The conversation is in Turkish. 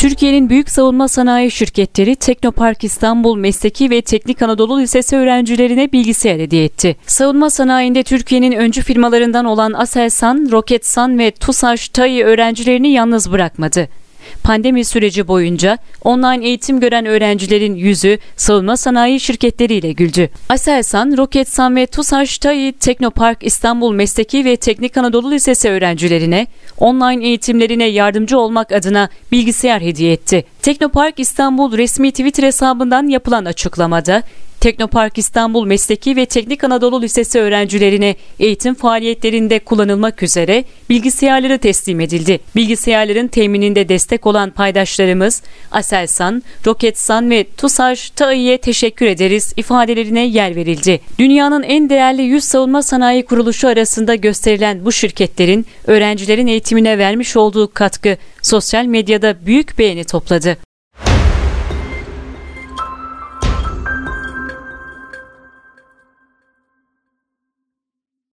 Türkiye'nin büyük savunma sanayi şirketleri Teknopark İstanbul Mesleki ve Teknik Anadolu Lisesi öğrencilerine bilgisayar hediye etti. Savunma sanayinde Türkiye'nin öncü firmalarından olan Aselsan, Roketsan ve TUSAŞ TAİ öğrencilerini yalnız bırakmadı. Pandemi süreci boyunca online eğitim gören öğrencilerin yüzü savunma sanayi şirketleriyle güldü. Aselsan, Roketsan ve TUSAŞ TAİ Teknopark İstanbul Mesleki ve Teknik Anadolu Lisesi öğrencilerine online eğitimlerine yardımcı olmak adına bilgisayar hediye etti. Teknopark İstanbul resmi Twitter hesabından yapılan açıklamada Teknopark İstanbul Mesleki ve Teknik Anadolu Lisesi öğrencilerine eğitim faaliyetlerinde kullanılmak üzere bilgisayarları teslim edildi. Bilgisayarların temininde destek olan paydaşlarımız Aselsan, Roketsan ve TUSAŞ TAİ'ye teşekkür ederiz ifadelerine yer verildi. Dünyanın en değerli 100 savunma sanayi kuruluşu arasında gösterilen bu şirketlerin öğrencilerin eğitimine vermiş olduğu katkı sosyal medyada büyük beğeni topladı.